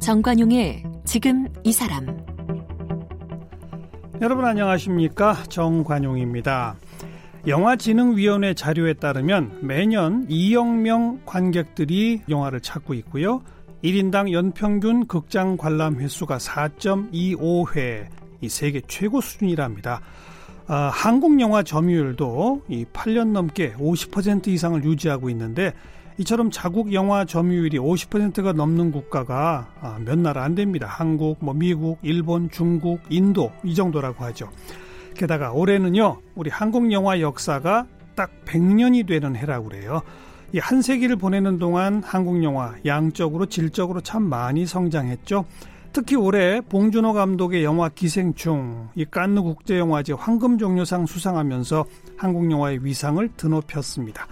정관용의 지금 이 사람 여러분 안녕하십니까 정관용입니다. 영화진흥위원회 자료에 따르면 매년 2억 명 관객들이 영화를 찾고 있고요. 1인당 연평균 극장 관람 횟수가 4.25회, 이 세계 최고 수준이랍니다. 아, 한국 영화 점유율도 이 8년 넘게 50% 이상을 유지하고 있는데 이처럼 자국 영화 점유율이 50%가 넘는 국가가 아, 몇 나라 안 됩니다. 한국, 뭐 미국, 일본, 중국, 인도 이 정도라고 하죠. 게다가 올해는요, 우리 한국 영화 역사가 딱 100년이 되는 해라고 그래요. 이 한 세기를 보내는 동안 한국 영화 양적으로 질적으로 참 많이 성장했죠. 특히 올해 봉준호 감독의 영화 기생충, 이 깐느 국제영화제 황금종려상 수상하면서 한국 영화의 위상을 드높였습니다.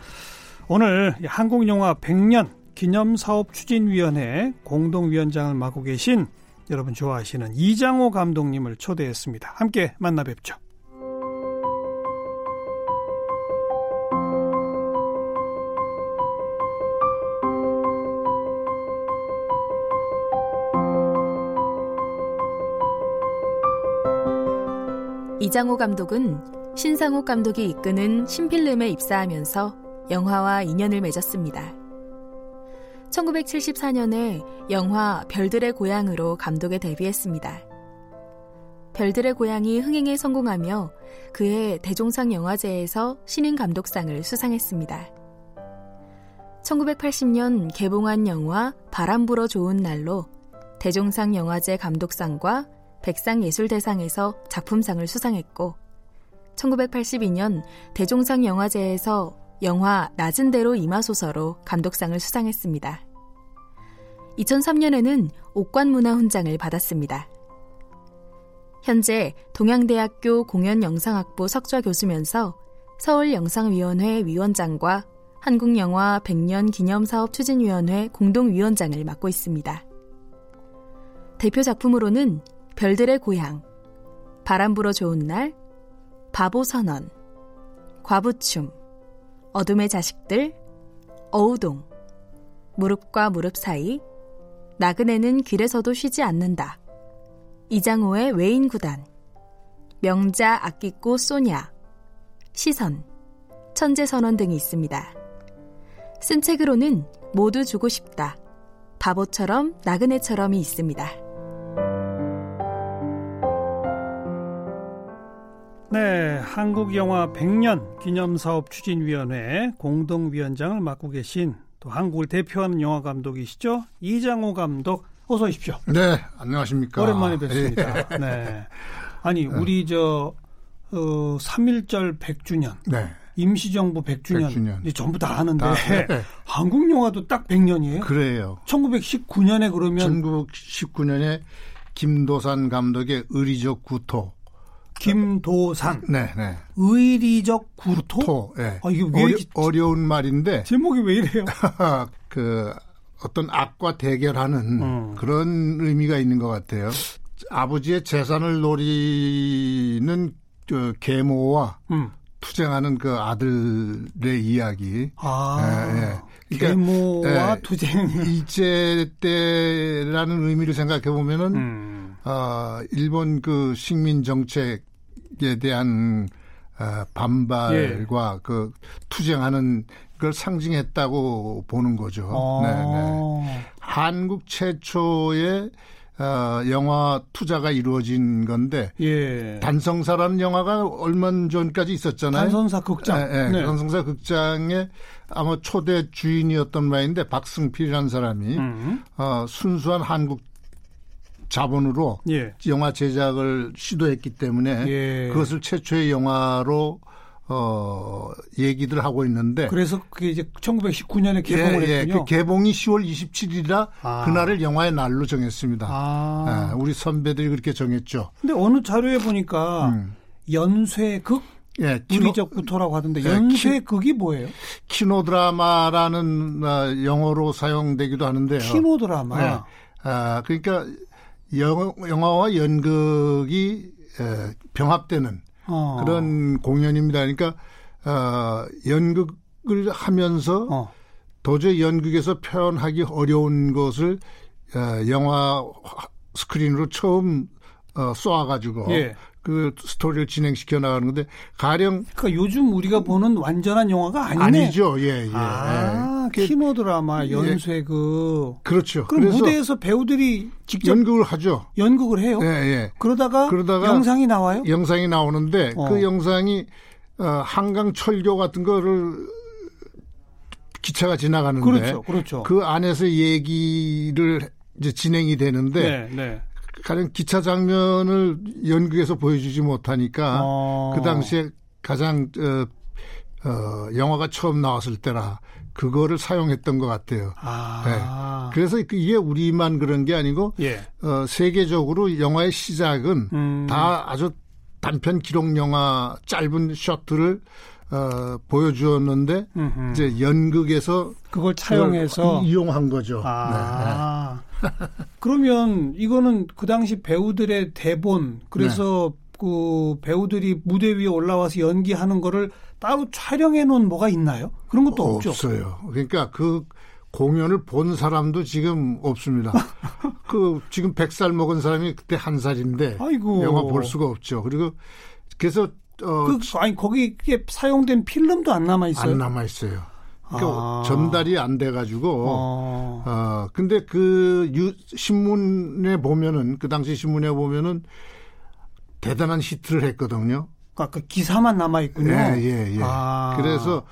오늘 한국 영화 100년 기념 사업 추진위원회 공동위원장을 맡고 계신 여러분 좋아하시는 이장호 감독님을 초대했습니다. 함께 만나 뵙죠. 이장호 감독은 신상욱 감독이 이끄는 신필름에 입사하면서 영화와 인연을 맺었습니다. 1974년에 영화 별들의 고향으로 감독에 데뷔했습니다. 별들의 고향이 흥행에 성공하며 그해 대종상 영화제에서 신인 감독상을 수상했습니다. 1980년 개봉한 영화 바람 불어 좋은 날로 대종상 영화제 감독상과 백상예술대상에서 작품상을 수상했고 1982년 대종상 영화제에서 영화 낮은 대로 이마소서로 감독상을 수상했습니다. 2003년에는 옥관문화훈장을 받았습니다. 현재 동양대학교 공연영상학부 석좌 교수면서 서울영상위원회 위원장과 한국영화 100년 기념사업 추진위원회 공동위원장을 맡고 있습니다. 대표 작품으로는 별들의 고향, 바람 불어 좋은 날, 바보 선언, 과부춤, 어둠의 자식들, 어우동, 무릎과 무릎 사이, 나그네는 길에서도 쉬지 않는다. 이장호의 외인 구단, 명자 아끼꼬 소냐, 시선, 천재 선언 등이 있습니다. 쓴 책으로는 모두 주고 싶다. 바보처럼 나그네처럼이 있습니다. 네, 한국 영화 100년 기념 사업 추진위원회 공동위원장을 맡고 계신 또 한국을 대표하는 영화 감독이시죠 이장호 감독 어서 오십시오. 네, 안녕하십니까. 오랜만에 뵙습니다. 예. 네, 아니 네. 우리 저 어, 3.1절 100주년. 네. 임시정부 100주년, 100주년. 전부 다 하는데 다, 네. 한국 영화도 딱 100년이에요. 그래요. 1919년에 그러면 1919년에 김도산 감독의 의리적 구토 김도산. 네, 네. 의리적 구토. 구토 네. 아, 이게 왜 어려, 운 말인데 제목이 왜 이래요? 그 어떤 악과 대결하는 음. 그런 의미가 있는 것 같아요. 아버지의 재산을 노리는 그 계모와 음. 투쟁하는 그 아들의 이야기. 아, 예, 예. 그러니까, 계모와 예, 투쟁. 일제 때라는 의미를 생각해 보면은 음. 어, 일본 그 식민 정책 에 대한 어, 반발과 예. 그 투쟁하는 걸 상징했다고 보는 거죠. 아. 네, 네. 한국 최초의 어, 영화 투자가 이루어진 건데 예. 단성사라는 영화가 얼마 전까지 있었잖아요. 단성사 극장. 예, 예. 네. 단성사 극장의 아마 초대 주인이었던 바인데 박승필이라는 사람이 음. 어, 순수한 한국 자본으로 예. 영화 제작을 시도했기 때문에 예. 그것을 최초의 영화로 어, 얘기들 하고 있는데. 그래서 그게 이제 1919년에 개봉을 예, 예, 했군요. 그 개봉이 10월 27일이라 아. 그날을 영화의 날로 정했습니다. 아. 예, 우리 선배들이 그렇게 정했죠. 근데 어느 자료에 보니까 음. 연쇄극 예, 기리적 구토라고 하던데 예, 연쇄극이 뭐예요? 키노 드라마라는 어, 영어로 사용되기도 하는데요. 키노 드라마. 예, 아, 그러니까 영, 영화와 연극이 병합되는 어. 그런 공연입니다. 그러니까 어, 연극을 하면서 어. 도저히 연극에서 표현하기 어려운 것을 어, 영화 스크린으로 처음 어, 쏘아가지고 예. 그 스토리를 진행시켜 나가는 건데 가령 그러니까 요즘 우리가 보는 완전한 영화가 아니네. 아니죠. 예, 예. 아, 예. 키노 드라마 연쇄 그 그렇죠. 그럼 무대에서 배우들이 직접 연극을 하죠. 연극을 해요. 예, 예. 그러다가 그러다가 영상이 나와요? 영상이 나오는데 어. 그 영상이 어, 한강 철교 같은 거를 기차가 지나가는데 그렇죠. 그렇죠. 그 안에서 얘기를 이제 진행이 되는데 네, 네. 가령 기차 장면을 연극에서 보여주지 못하니까 어. 그 당시에 가장 어, 어, 영화가 처음 나왔을 때라 그거를 사용했던 것 같아요. 아. 네. 그래서 그 이게 우리만 그런 게 아니고 예. 어, 세계적으로 영화의 시작은 음. 다 아주 단편 기록 영화 짧은 셔트를 어, 보여주었는데 음흠. 이제 연극에서 그걸 차용해서 이용한 거죠. 아. 네. 그러면 이거는 그 당시 배우들의 대본 그래서 네. 그 배우들이 무대 위에 올라와서 연기하는 거를 따로 촬영해 놓은 뭐가 있나요? 그런 것도 없죠. 없어요. 그러니까 그 공연을 본 사람도 지금 없습니다. 그 지금 100살 먹은 사람이 그때 한 살인데 아이고. 영화 볼 수가 없죠. 그리고 그래서 어, 그, 아니 거기 에 사용된 필름도 안 남아 있어요. 안 남아 있어요. 그러니까 아. 전달이 안 돼가지고 아. 어 근데 그 유, 신문에 보면은 그 당시 신문에 보면은 대단한 히트를 했거든요. 그러니까 그 기사만 남아 있군요. 예, 예, 예. 아. 그래서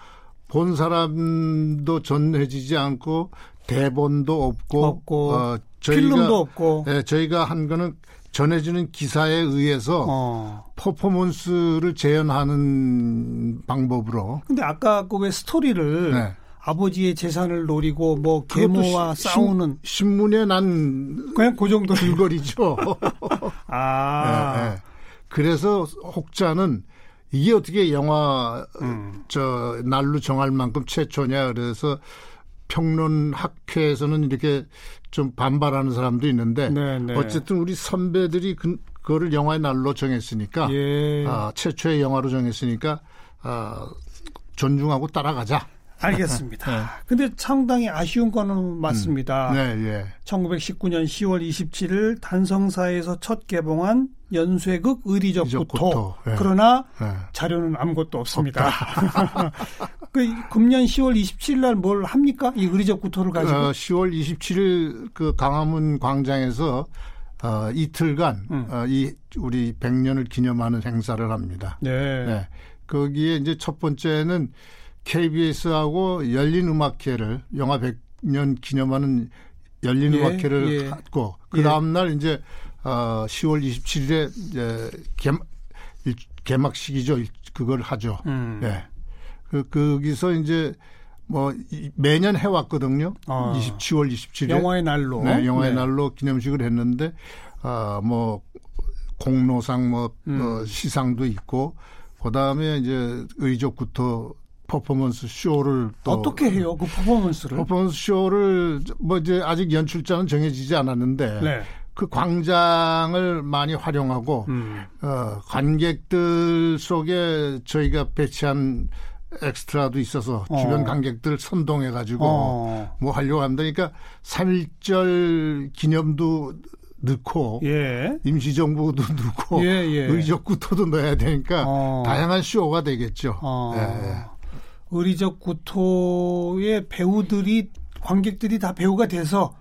본 사람도 전해지지 않고 대본도 없고, 없고 어, 저희가, 필름도 없고. 예, 저희가 한 거는 전해지는 기사에 의해서 어. 퍼포먼스를 재현하는 방법으로. 근데 아까 그 왜 스토리를 네. 아버지의 재산을 노리고 뭐 계모와 싸우는 신, 문에난 그냥 그 정도 줄거리죠. 아. 네, 네. 그래서 혹자는 이게 어떻게 영화 음. 저 날로 정할 만큼 최초냐 그래서 평론 학회에서는 이렇게 좀 반발하는 사람도 있는데 네, 네. 어쨌든 우리 선배들이 그, 그거를 영화의 날로 정했으니까 예. 아, 최초의 영화로 정했으니까 아, 존중하고 따라가자. 알겠습니다. 네. 근데 상당히 아쉬운 거는 맞습니다. 음. 네, 예. 1919년 10월 27일 단성사에서 첫 개봉한 연쇄극 의리적. 구토. 네. 그러나 네. 자료는 아무것도 없습니다. 그 금년 10월 27일 날 뭘 합니까? 이 의리적 구토를 가지고? 어, 10월 27일 그 강화문 광장에서 어, 이틀간 음. 어, 이 우리 100년을 기념하는 행사를 합니다. 네. 네. 거기에 이제 첫 번째는 KBS하고 열린 음악회를 영화 100년 기념하는 열린 예, 음악회를 예. 갖고 그 다음 날 이제 어 10월 27일에 이제 개, 개막식이죠. 그걸 하죠. 음. 예. 그 거기서 이제 뭐 매년 해왔거든요. 아. 20, 10월 27일 영화의 날로 네, 영화의 네. 날로 기념식을 했는데 아뭐 공로상 뭐 음. 어, 시상도 있고 그다음에 이제 구토 퍼포먼스 쇼를 또 어떻게 해요 그 퍼포먼스를 퍼포먼스 쇼를 뭐 이제 아직 연출자는 정해지지 않았는데 네. 그 광장을 많이 활용하고 음. 어, 관객들 속에 저희가 배치한 엑스트라도 있어서 어. 주변 관객들 선동해 가지고 어. 뭐 하려고 합니다. 그러니까 3.1절 기념도 넣고 예. 임시정부도 넣고 예, 예. 의적 구토도 넣어야 되니까 어. 다양한 쇼가 되겠죠. 어. 예. 의리적 구토의 배우들이 관객들이 다 배우가 돼서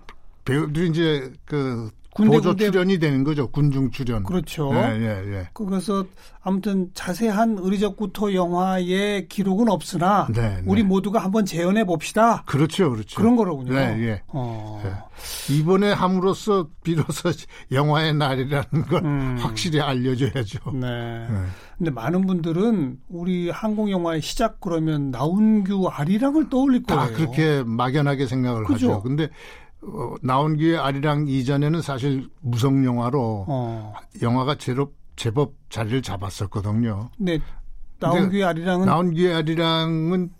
배우들이 이제 그 군대, 보조 군대. 출연이 되는 거죠. 군중 출연. 그렇죠. 예, 예, 예. 그래서 아무튼 자세한 의리적 구토 영화의 기록은 없으나 네, 네. 우리 모두가 한번 재현해 봅시다. 그렇죠, 그렇죠. 그런 거로군요. 네, 예. 어. 예. 이번에 함으로써 비로소 영화의 날이라는 걸 음. 확실히 알려줘야죠. 네. 네. 근데 많은 분들은 우리 한국 영화의 시작 그러면 나운규 아리랑을 떠올릴 거예요. 다 그렇게 막연하게 생각을 그죠? 하죠. 근데 어, 나온 기회 아리랑 이전에는 사실 무성 영화로 어. 영화가 제법, 제법 자리를 잡았었거든요. 네. 나온 기회 아리랑은 나온 기회 아리랑은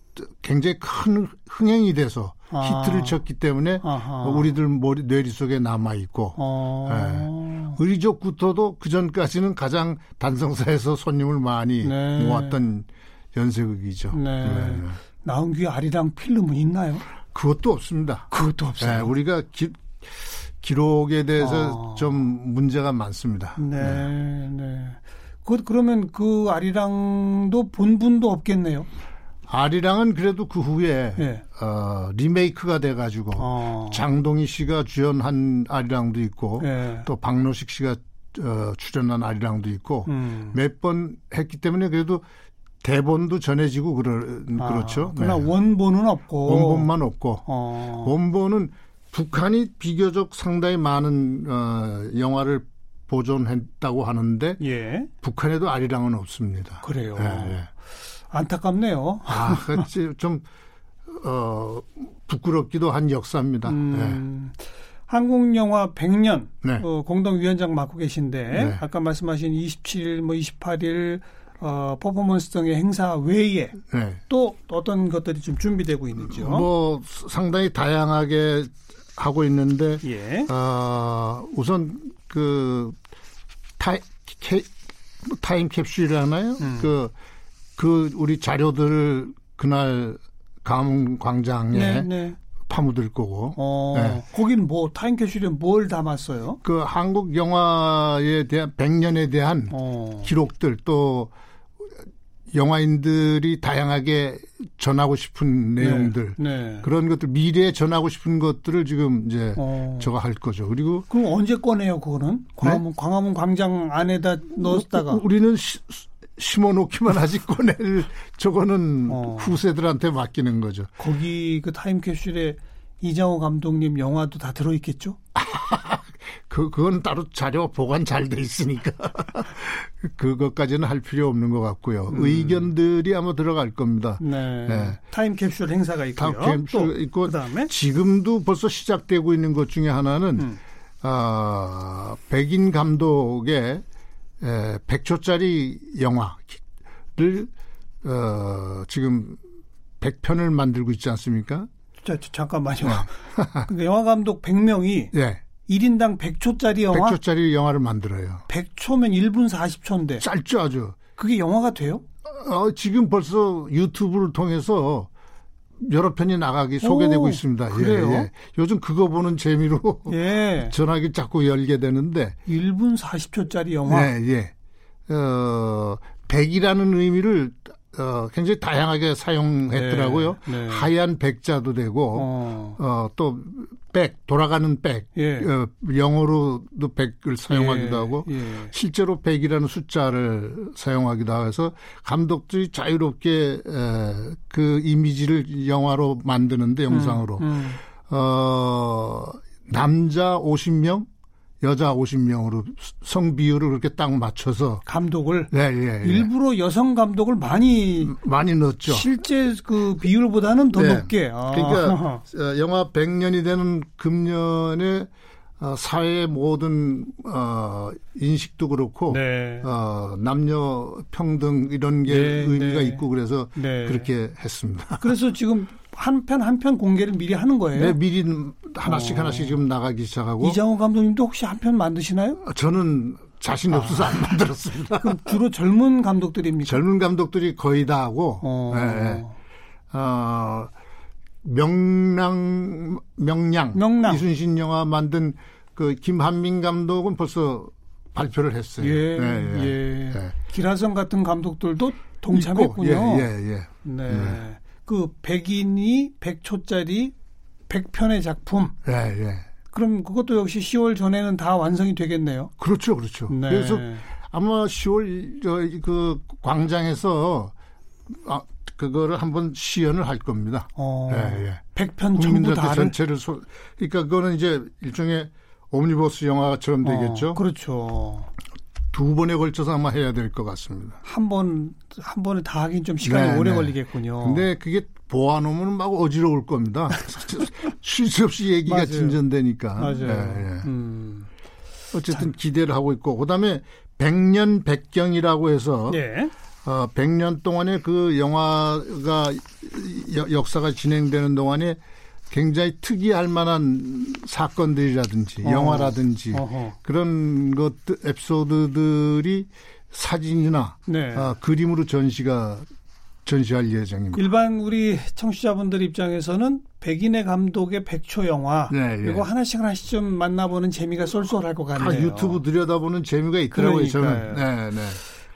굉장히 큰 흥행이 돼서 아. 히트를 쳤기 때문에 아하. 우리들 머리 뇌리 속에 남아 있고 어. 네. 어. 의리족부터도 그 전까지는 가장 단성사에서 손님을 많이 네. 모았던 연쇄극이죠. 네. 네. 나온 뒤에 아리랑 필름은 있나요? 그것도 없습니다. 그것도 없어요. 네, 우리가 기, 기록에 대해서 아. 좀 문제가 많습니다. 네, 네. 네. 그, 그러면 그 아리랑도 본분도 없겠네요. 아리랑은 그래도 그 후에 네. 어, 리메이크가 돼가지고 어. 장동희 씨가 주연한 아리랑도 있고 네. 또 박노식 씨가 어, 출연한 아리랑도 있고 음. 몇번 했기 때문에 그래도 대본도 전해지고 그러, 아, 그렇죠. 그러나 네. 원본은 없고 원본만 없고 어. 원본은 북한이 비교적 상당히 많은 어, 영화를 보존했다고 하는데 예. 북한에도 아리랑은 없습니다. 그래요. 예, 예. 안타깝네요. 아, 그렇지 좀 어, 부끄럽기도 한 역사입니다. 음, 예. 한국 영화 100년 네. 어, 공동위원장 맡고 계신데 네. 아까 말씀하신 27일 뭐 28일 어, 퍼포먼스 등의 행사 외에 네. 또 어떤 것들이 좀 준비되고 있는지요? 뭐 상당히 다양하게 하고 있는데 예. 어, 우선 그 타이, 캐, 타임 캡슐이라나요? 음. 그, 그 우리 자료들을 그날 감 광장에 네, 네. 파묻을 거고. 어, 네. 거기는 뭐 타임 캡슐에 뭘 담았어요? 그 한국 영화에 대한 100년에 대한 어. 기록들 또 영화인들이 다양하게 전하고 싶은 네, 내용들 네, 네. 그런 것들 미래에 전하고 싶은 것들을 지금 이제 어. 저거 할 거죠. 그리고 그럼 언제 꺼내요? 그거는 광화문 네? 광화문 광장 안에다 넣었다가 우리는 시, 심어놓기만 하지 꺼낼 저거는 어. 후세들한테 맡기는 거죠. 거기 그 타임캡슐에 이장호 감독님 영화도 다 들어있겠죠? 그, 그건 따로 자료 보관 잘 돼 있으니까. 그것까지는 할 필요 없는 것 같고요. 음. 의견들이 아마 들어갈 겁니다. 네. 네. 타임캡슐 행사가 있고요. 타임캡슐 있고, 그다음에 지금도 벌써 시작되고 있는 것 중에 하나는, 음. 아, 백인 감독의 에, 100초짜리 영화를, 어, 지금 100편을 만들고 있지 않습니까? 자, 잠깐만요. 네. 그러니까 영화 감독 100명이 네. 1인당 100초짜리 영화? 100초짜리 영화를 만들어요. 100초면 1분 40초인데. 짧죠, 아주. 그게 영화가 돼요? 어, 지금 벌써 유튜브를 통해서 여러 편이 나가기 소개되고 오, 있습니다. 예, 그래요? 예, 예. 요즘 그거 보는 재미로 예. 전화기 자꾸 열게 되는데 1분 40초짜리 영화. 예, 예. 어, 100이라는 의미를 어, 굉장히 다양하게 사용했더라고요. 네, 네. 하얀 백자도 되고, 어, 어 또 백, 돌아가는 백, 예. 어, 영어로도 백을 사용하기도 예. 하고, 예. 실제로 백이라는 숫자를 사용하기도 해서 감독들이 자유롭게 에, 그 이미지를 영화로 만드는데 영상으로, 음, 음. 어, 남자 50명, 여자 50명으로 성 비율을 그렇게 딱 맞춰서 감독을 네, 예, 예. 일부러 여성 감독을 많이 많이 넣었죠. 실제 그 비율보다는 더 네. 높게. 아. 그러니까 어, 영화 100년이 되는 금년에 어, 사회의 모든 어, 인식도 그렇고 네. 어, 남녀 평등 이런 게 네, 의미가 네. 있고 그래서 네. 그렇게 했습니다. 그래서 지금 한편 한편 공개를 미리 하는 거예요? 네, 미리 하나씩 어. 하나씩 지금 나가기 시작하고. 이장호 감독님도 혹시 한 편 만드시나요? 저는 자신이 아. 없어서 안 만들었습니다. 그럼 주로 젊은 감독들입니까? 젊은 감독들이 거의 다 하고. 어. 네. 어, 명랑 명량, 명랑 이순신 영화 만든 그 김한민 감독은 벌써 발표를 했어요. 예, 네, 예. 예. 예. 기라성 같은 감독들도 동참했군요. 있고, 예, 예, 예. 네. 네. 그 백인이 100초짜리 100편의 작품. 예, 예. 그럼 그것도 역시 10월 전에는 다 완성이 되겠네요. 그렇죠, 그렇죠. 네. 그래서 아마 10월 그 광장에서 아, 그거를 한번 시연을 할 겁니다. 어, 예, 예. 100편 전부 다 전체를 소, 그러니까 그거는 이제 일종의 옴니버스 영화처럼 어, 되겠죠. 어, 그렇죠. 두 번에 걸쳐서 아마 해야 될 것 같습니다. 한 번, 한 번에 다 하긴 좀 시간이 네, 오래 네. 걸리겠군요. 근데 그게 보아놓으면 막 어지러울 겁니다. 쉴 수 없이 얘기가 맞아요. 진전되니까. 맞아요. 네, 네. 음. 어쨌든 참. 기대를 하고 있고, 그 다음에 백년 백경이라고 해서 네. 어, 100년 동안에 그 영화가 여, 역사가 진행되는 동안에 굉장히 특이할 만한 사건들이라든지 어. 영화라든지 어허. 그런 것들 에피소드들이 사진이나 네. 어, 그림으로 전시가 전시할 예정입니다. 일반 우리 청취자분들 입장에서는 백인의 감독의 백초 영화 네, 예. 이거 하나씩 하나씩 좀 만나보는 재미가 쏠쏠할 것 같네요. 다 유튜브 들여다보는 재미가 있더라고요. 저는. 네, 네.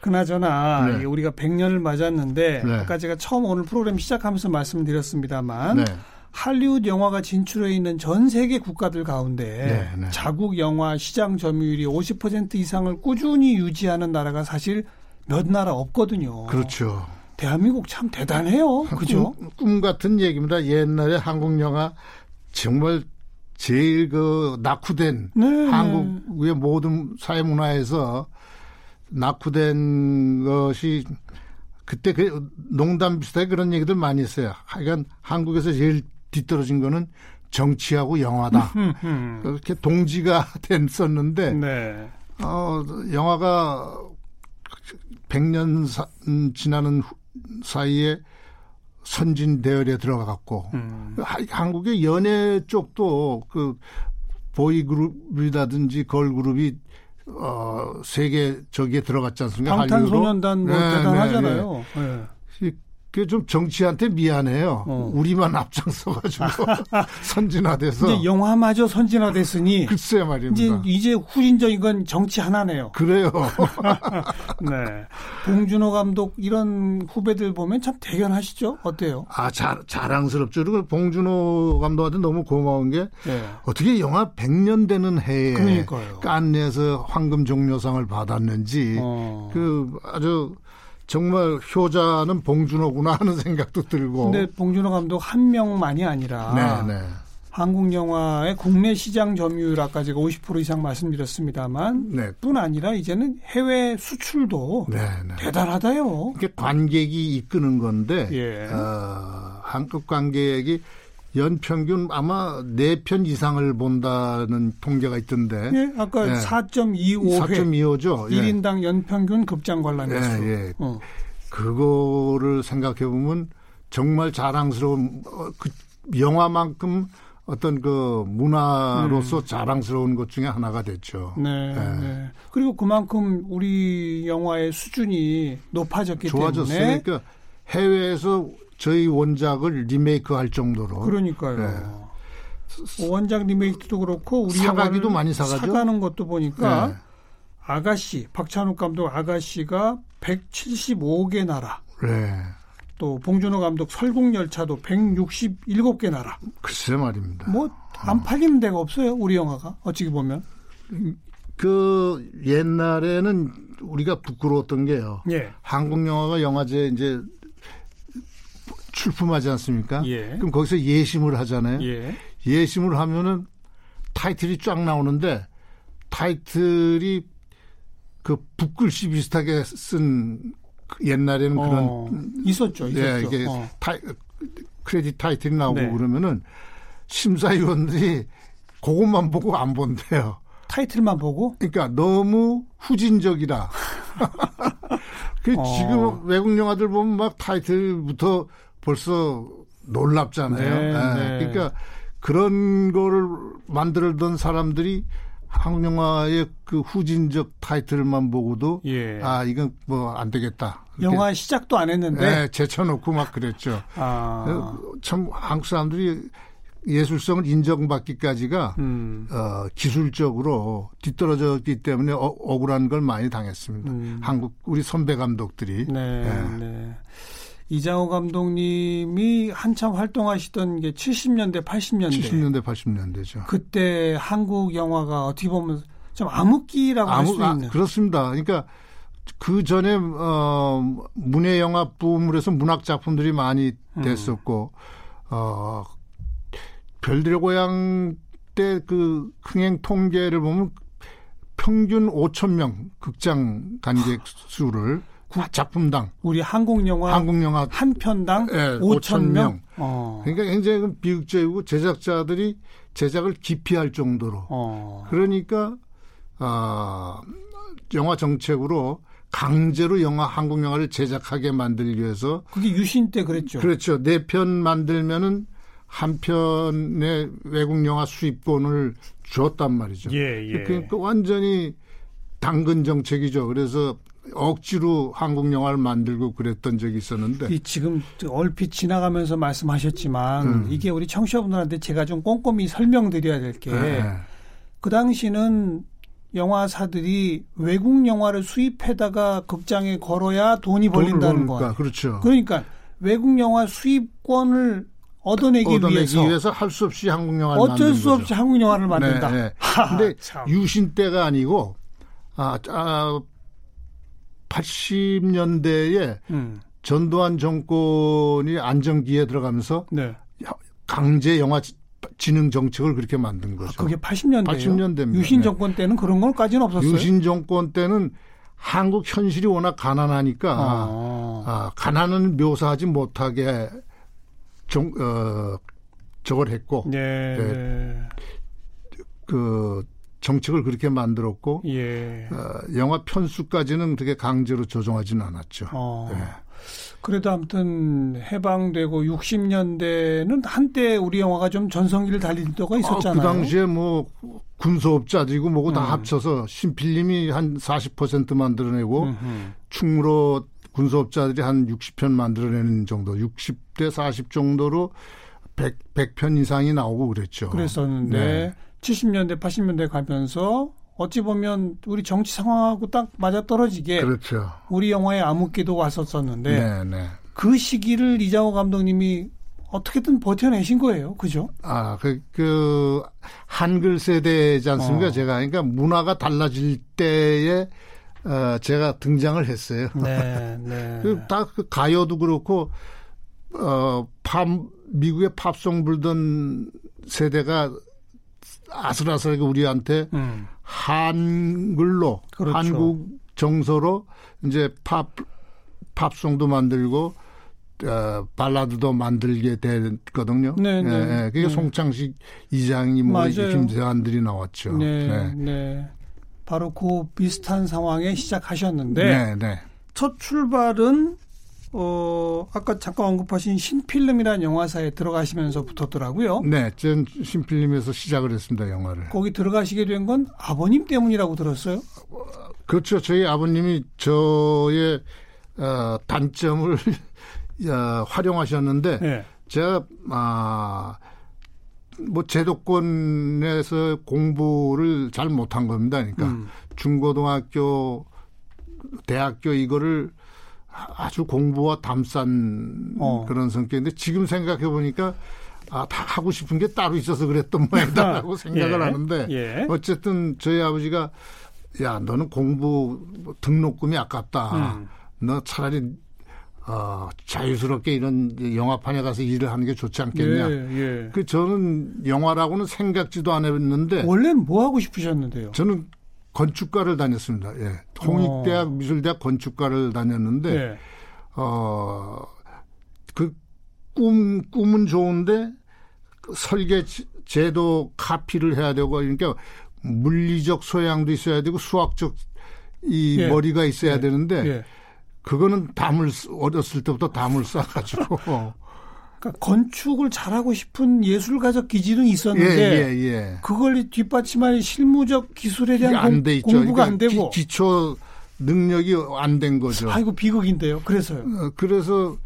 그나저나 네. 우리가 100년을 맞았는데 네. 아까 제가 처음 오늘 프로그램 시작하면서 말씀드렸습니다만 네. 할리우드 영화가 진출해 있는 전 세계 국가들 가운데 네, 네. 자국 영화 시장 점유율이 50% 이상을 꾸준히 유지하는 나라가 사실 몇 나라 없거든요. 그렇죠. 대한민국 참 대단해요. 그죠? 꿈, 꿈 같은 얘기입니다. 옛날에 한국 영화 정말 제일 그 낙후된 네, 네. 한국의 모든 사회 문화에서 낙후된 것이 그때 그 농담 비슷하게 그런 얘기들 많이 했어요. 하여간 한국에서 제일 뒤떨어진 거는 정치하고 영화다. 그렇게 동지가 됐었는데 네. 어, 영화가 100년 사, 음, 지나는 사이에 선진 대열에 들어가갖고 음. 한국의 연예 쪽도 그 보이 그룹이라든지 걸 그룹이 어 세계 저기에 들어갔지 않습니까? 방탄소년단 뭐 네, 대단하잖아요. 네, 네. 네. 그좀 정치한테 미안해요. 어. 우리만 앞장서가지고 선진화돼서. 이제 영화마저 선진화됐으니. 글쎄 말입니다. 이제, 이제 후진적인 건 정치 하나네요. 그래요. 네. 봉준호 감독 이런 후배들 보면 참 대견하시죠? 어때요? 아, 자, 자랑스럽죠. 그리고 봉준호 감독한테 너무 고마운 게 네. 어떻게 영화 100년 되는 해에 그러니까요. 깐내에서 황금 종려상을 받았는지 어. 그 아주 정말 효자는 봉준호구나 하는 생각도 들고. 근데 봉준호 감독 한 명만이 아니라 네, 네. 한국 영화의 국내 시장 점유율 아까 제가 50% 이상 말씀드렸습니다만 네. 뿐 아니라 이제는 해외 수출도 네, 네. 대단하다요. 이게 관객이 이끄는 건데 예. 어, 한국 관객이 연평균 아마 4편 이상을 본다는 통계가 있던데. 예, 아까 예. 4.25회. 4.25죠. 1인당 예. 연평균 급장 관람 횟수. 예, 예. 어. 그거를 생각해 보면 정말 자랑스러운 어, 그 영화만큼 어떤 그 문화로서 음. 자랑스러운 것 중에 하나가 됐죠. 네, 네. 네. 그리고 그만큼 우리 영화의 수준이 높아졌기 좋아졌으니까 때문에 해외에서 저희 원작을 리메이크할 정도로. 그러니까요. 네. 원작 리메이크도 그렇고 우리 사가기도 많이 사가죠. 사가는 것도 보니까 네. 아가씨 박찬욱 감독 아가씨가 175개 나라. 네. 또 봉준호 감독 설국열차도 167개 나라. 글쎄 말입니다. 뭐안 팔리는 데가 없어요. 우리 영화가 어찌 보면. 그 옛날에는 우리가 부끄러웠던 게요. 예. 한국 영화가 영화제 이제 출품하지 않습니까? 예. 그럼 거기서 예심을 하잖아요. 예. 예심을 하면은 타이틀이 쫙 나오는데 타이틀이 그 붓글씨 비슷하게 쓴 옛날에는 어, 그런 있었죠, 있었죠. 예, 이게 어. 타이, 크레딧 타이틀이 나오고 네. 그러면은 심사위원들이 그것만 보고 안 본대요. 타이틀만 보고? 그러니까 너무 후진적이다. 그 어. 지금 외국 영화들 보면 막 타이틀부터 벌써 놀랍잖아요. 네, 네. 네. 그러니까 그런 거를 만들던 사람들이 한국 영화의 그 후진적 타이틀만 보고도 예. 아 이건 뭐 안 되겠다. 영화 시작도 안 했는데 네, 제쳐놓고 막 그랬죠. 아. 참 한국 사람들이 예술성을 인정받기까지가 음. 어, 기술적으로 뒤떨어졌기 때문에 어, 억울한 걸 많이 당했습니다. 음. 한국 우리 선배 감독들이. 네. 네. 네. 이장호 감독님이 한참 활동하시던 게 70년대, 80년대. 70년대, 80년대죠. 그때 한국 영화가 어떻게 보면 좀 암흑기라고 할수 있는. 아, 그렇습니다. 그러니까 그 전에 어 문예 영화 붐을 해서 문학 작품들이 많이 음. 됐었고 음. 어 별들의 고향 때 그 흥행 통계를 보면 평균 5천 명 극장 관객 수를 작품당 우리 한국 영화 한국 영화 한 편당 네, 5천 명. 어. 그러니까 굉장히 비극적이고 제작자들이 제작을 기피할 정도로. 어. 그러니까 아 영화 정책으로 강제로 영화 한국 영화를 제작하게 만들기 위해서 그게 유신 때 그랬죠. 그렇죠. 네 편 만들면은 한 편의 외국 영화 수입권을 줬단 말이죠. 예, 예. 그러니까 완전히 당근 정책이죠. 그래서 억지로 한국 영화를 만들고 그랬던 적이 있었는데 이 지금 얼핏 지나가면서 말씀하셨지만 음. 이게 우리 청취자분들한테 제가 좀 꼼꼼히 설명드려야 될 게그 네. 그 당시는 영화사들이 외국 영화를 수입해다가 극장에 걸어야 돈이 벌린다는 거. 그렇죠. 그러니까 외국 영화 수입권을 얻어내기, 얻어내기 위해서, 위해서 할 수 없이 한국 영화를 어쩔 수 없이 한국 영화를 만든다. 네, 네. 근데 유신 때가 아니고 아, 아 80년대에 음. 전두환 정권이 안정기에 들어가면서 네. 강제 영화 진흥 정책을 그렇게 만든 거죠. 아, 그게 80년대예요. 80년대입니다. 유신 정권 때는 그런 걸까지는 없었어요. 유신 정권 때는 한국 현실이 워낙 가난하니까 아. 아, 가난을 묘사하지 못하게 정, 어, 저걸 했고 네, 네. 그 정책을 그렇게 만들었고 예. 어, 영화 편수까지는 되게 강제로 조정하지는 않았죠. 어. 네. 그래도 아무튼 해방되고 60년대는 한때 우리 영화가 좀 전성기를 달린 때가 있었잖아요. 아, 그 당시에 뭐 군소업자들이고 뭐고 음. 다 합쳐서 신필님이 한 40% 만들어내고 음흠. 충무로 군소업자들이 한 60편 만들어내는 정도, 60대 40 정도로 100, 100편 이상이 나오고 그랬죠. 그랬었는데 네. 70년대, 80년대 가면서 어찌 보면 우리 정치 상황하고 딱 맞아 떨어지게 그렇죠. 우리 영화에 암흑기도 왔었었는데 네, 네. 그 시기를 이장호 감독님이 어떻게든 버텨내신 거예요. 그죠? 아, 그, 그, 한글 세대지 않습니까? 어. 제가. 그러니까 문화가 달라질 때에, 어, 제가 등장을 했어요. 네, 네. 그, 다그 가요도 그렇고, 어, 팝, 미국의 팝송 불던 세대가 아슬아슬하게 우리한테 음. 한글로 그렇죠. 한국 정서로 이제 팝 팝송도 만들고 어, 발라드도 만들게 됐거든요. 네, 네. 예, 예. 그게 네. 송창식 이장이 뭐 김세환들이 나왔죠. 네, 네, 네. 바로 그 비슷한 상황에 시작하셨는데 네, 네. 첫 출발은 어, 아까 잠깐 언급하신 신필름이라는 영화사에 들어가시면서 붙었더라고요. 네, 전 신필름에서 시작을 했습니다, 영화를. 거기 들어가시게 된 건 아버님 때문이라고 들었어요? 그렇죠. 저희 아버님이 저의 어, 단점을 어, 활용하셨는데, 네. 제가, 아, 뭐 제도권에서 공부를 잘 못한 겁니다. 그러니까 음. 중고등학교, 대학교 이거를 아주 공부와 담싼 어. 그런 성격인데 지금 생각해 보니까 아, 다 하고 싶은 게 따로 있어서 그랬던 모양이다라고 예. 생각을 예. 하는데 예. 어쨌든 저희 아버지가 야 너는 공부 등록금이 아깝다. 음. 너 차라리 어, 자유스럽게 이런 영화판에 가서 일을 하는 게 좋지 않겠냐. 예, 예. 그 저는 영화라고는 생각지도 안 했는데 원래는 뭐 하고 싶으셨는데요? 저는 건축가를 다녔습니다. 예. 홍익대학 어. 미술대학 건축가를 다녔는데 예. 어그 꿈 꿈은 좋은데 설계 제도 카피를 해야 되고 그러니까 물리적 소양도 있어야 되고 수학적 이 예. 머리가 있어야 예. 되는데 예. 그거는 담을 어렸을 때부터 담을 쌓아가지고 그러니까 건축을 잘하고 싶은 예술가적 기질은 있었는데 예, 예, 예. 그걸 뒷받침할 실무적 기술에 대한 공, 공부가 그러니까 안 되고 기, 초 능력이 안 된 거죠. 아이고 비극인데요. 그래서요. 어, 그래서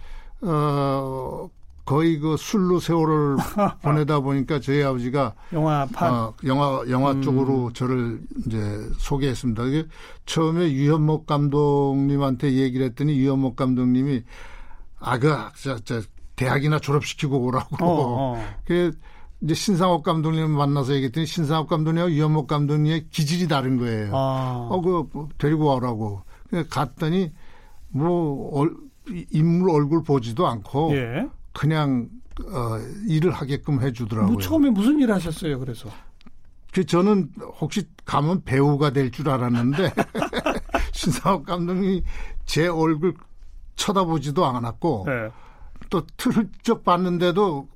어 거의 그 술로 세월을 보내다 보니까 저희 아버지가 영화판 어, 영화 영화 음. 쪽으로 저를 이제 소개했습니다. 이게 처음에 유현목 감독님한테 얘기를 했더니 유현목 감독님이 아그 저, 저 대학이나 졸업시키고 오라고. 어, 어. 그 이제 신상옥 감독님 만나서 얘기했더니 신상옥 감독님과 유현목 감독님의 기질이 다른 거예요. 아. 어, 그뭐 데리고 와라고. 그 갔더니 뭐 얼, 인물 얼굴 보지도 않고 예. 그냥 어, 일을 하게끔 해주더라고요. 뭐 처음에 무슨 일 하셨어요? 그래서 그 저는 혹시 가면 배우가 될 줄 알았는데 신상옥 감독님이 제 얼굴 쳐다보지도 않았고. 네. 또 슬쩍 봤는데도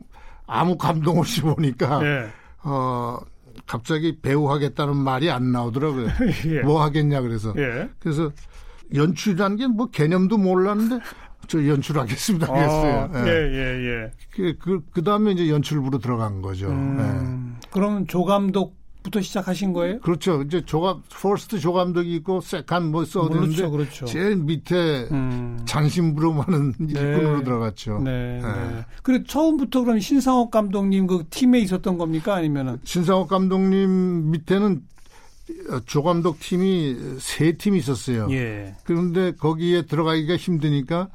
아무 감동 없이 보니까 예. 어 갑자기 배우 하겠다는 말이 안 나오더라고요. 예. 뭐 하겠냐 그래서 예. 그래서 연출이라는 게 뭐 개념도 몰랐는데 저 연출하겠습니다. 그랬어요. 예, 예, 예. 그, 그, 그 다음에 이제 연출부로 들어간 거죠. 음, 예. 그러면 조 감독 부터 시작하신 거예요? 그렇죠. 이제 조감 first 조 감독이 있고 second 뭐 third는데 그렇죠, 그렇죠. 제일 밑에 음. 장신부로만은 네. 일꾼으로 들어갔죠. 네. 네. 네. 그리고 처음부터 그럼 신상옥 감독님 그 팀에 있었던 겁니까 아니면은 신상옥 감독님 밑에는 조 감독 팀이 세 팀이 있었어요. 예. 그런데 거기에 들어가기가 힘드니까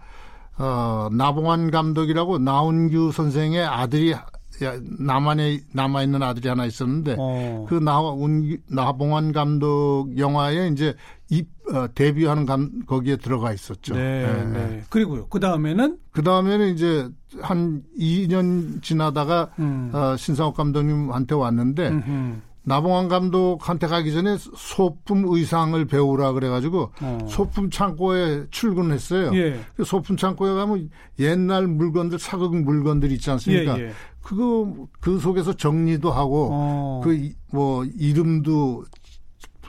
어, 나봉환 감독이라고 나운규 선생의 아들이 남한에 남아 있는 아들이 하나 있었는데 어. 그 나운 나봉환 감독 영화에 이제 입 어, 데뷔하는 감 거기에 들어가 있었죠. 네. 네. 네. 그리고요. 그 다음에는 그 다음에는 이제 한 2년 지나다가 음. 어, 신상욱 감독님한테 왔는데 음흠. 나봉환 감독한테 가기 전에 소품 의상을 배우라 그래가지고 어. 소품 창고에 출근했어요. 예. 그 소품 창고에 가면 옛날 물건들 사극 물건들 있지 않습니까? 예, 예. 그거 그 속에서 정리도 하고 어. 그뭐 이름도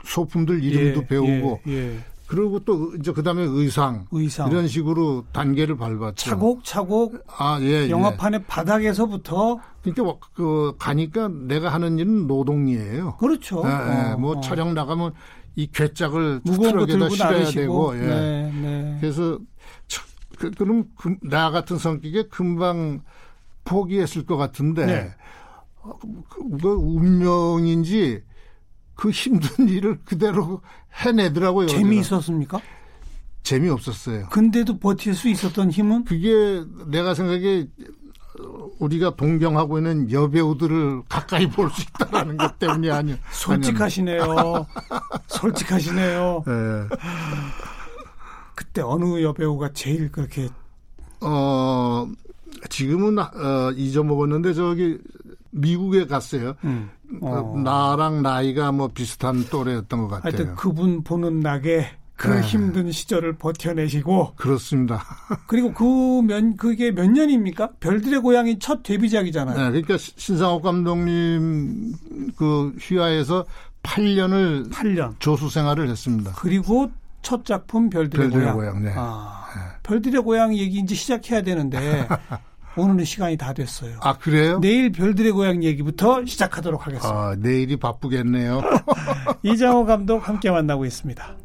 소품들 이름도 예, 배우고 예, 예. 그리고 또 이제 그다음에 의상, 의상 이런 식으로 단계를 밟았죠. 차곡차곡 아, 예, 예. 영화판의 바닥에서부터 그러니까 뭐, 그 가니까 내가 하는 일은 노동이에요. 그렇죠. 예, 예. 뭐 어. 촬영 나가면 이 괴짝을 무거운 거 들고 실어야. 되고 예. 네, 네. 그래서 그, 그럼 그, 나 같은 성격에 금방 포기했을 것 같은데 네. 그, 그 운명인지 그 힘든 일을 그대로 해내더라고요. 재미있었습니까? 재미없었어요. 근데도 버틸 수 있었던 힘은? 그게 내가 생각에 우리가 동경하고 있는 여배우들을 가까이 볼 수 있다라는 것 때문이 아니요. 솔직하시네요. 솔직하시네요. 네. 그때 어느 여배우가 제일 그렇게 어 지금은 어, 잊어먹었는데 저기 미국에 갔어요. 음. 어. 나랑 나이가 뭐 비슷한 또래였던 것 같아요. 하여튼 그분 보는 낙에 그 네. 힘든 시절을 버텨내시고 그렇습니다. 그리고 그 면 그게 몇 년입니까? 별들의 고향이 첫 데뷔작이잖아요. 네, 그러니까 신상옥 감독님 그 휘하에서 8년을 8년 조수 생활을 했습니다. 그리고 첫 작품 별들의, 별들의 고향. 고향 네. 아, 네. 별들의 고향 얘기 이제 시작해야 되는데 오늘은 시간이 다 됐어요. 아, 그래요? 내일 별들의 고향 얘기부터 시작하도록 하겠습니다. 아, 내일이 바쁘겠네요. 이장호 감독 함께 만나고 있습니다.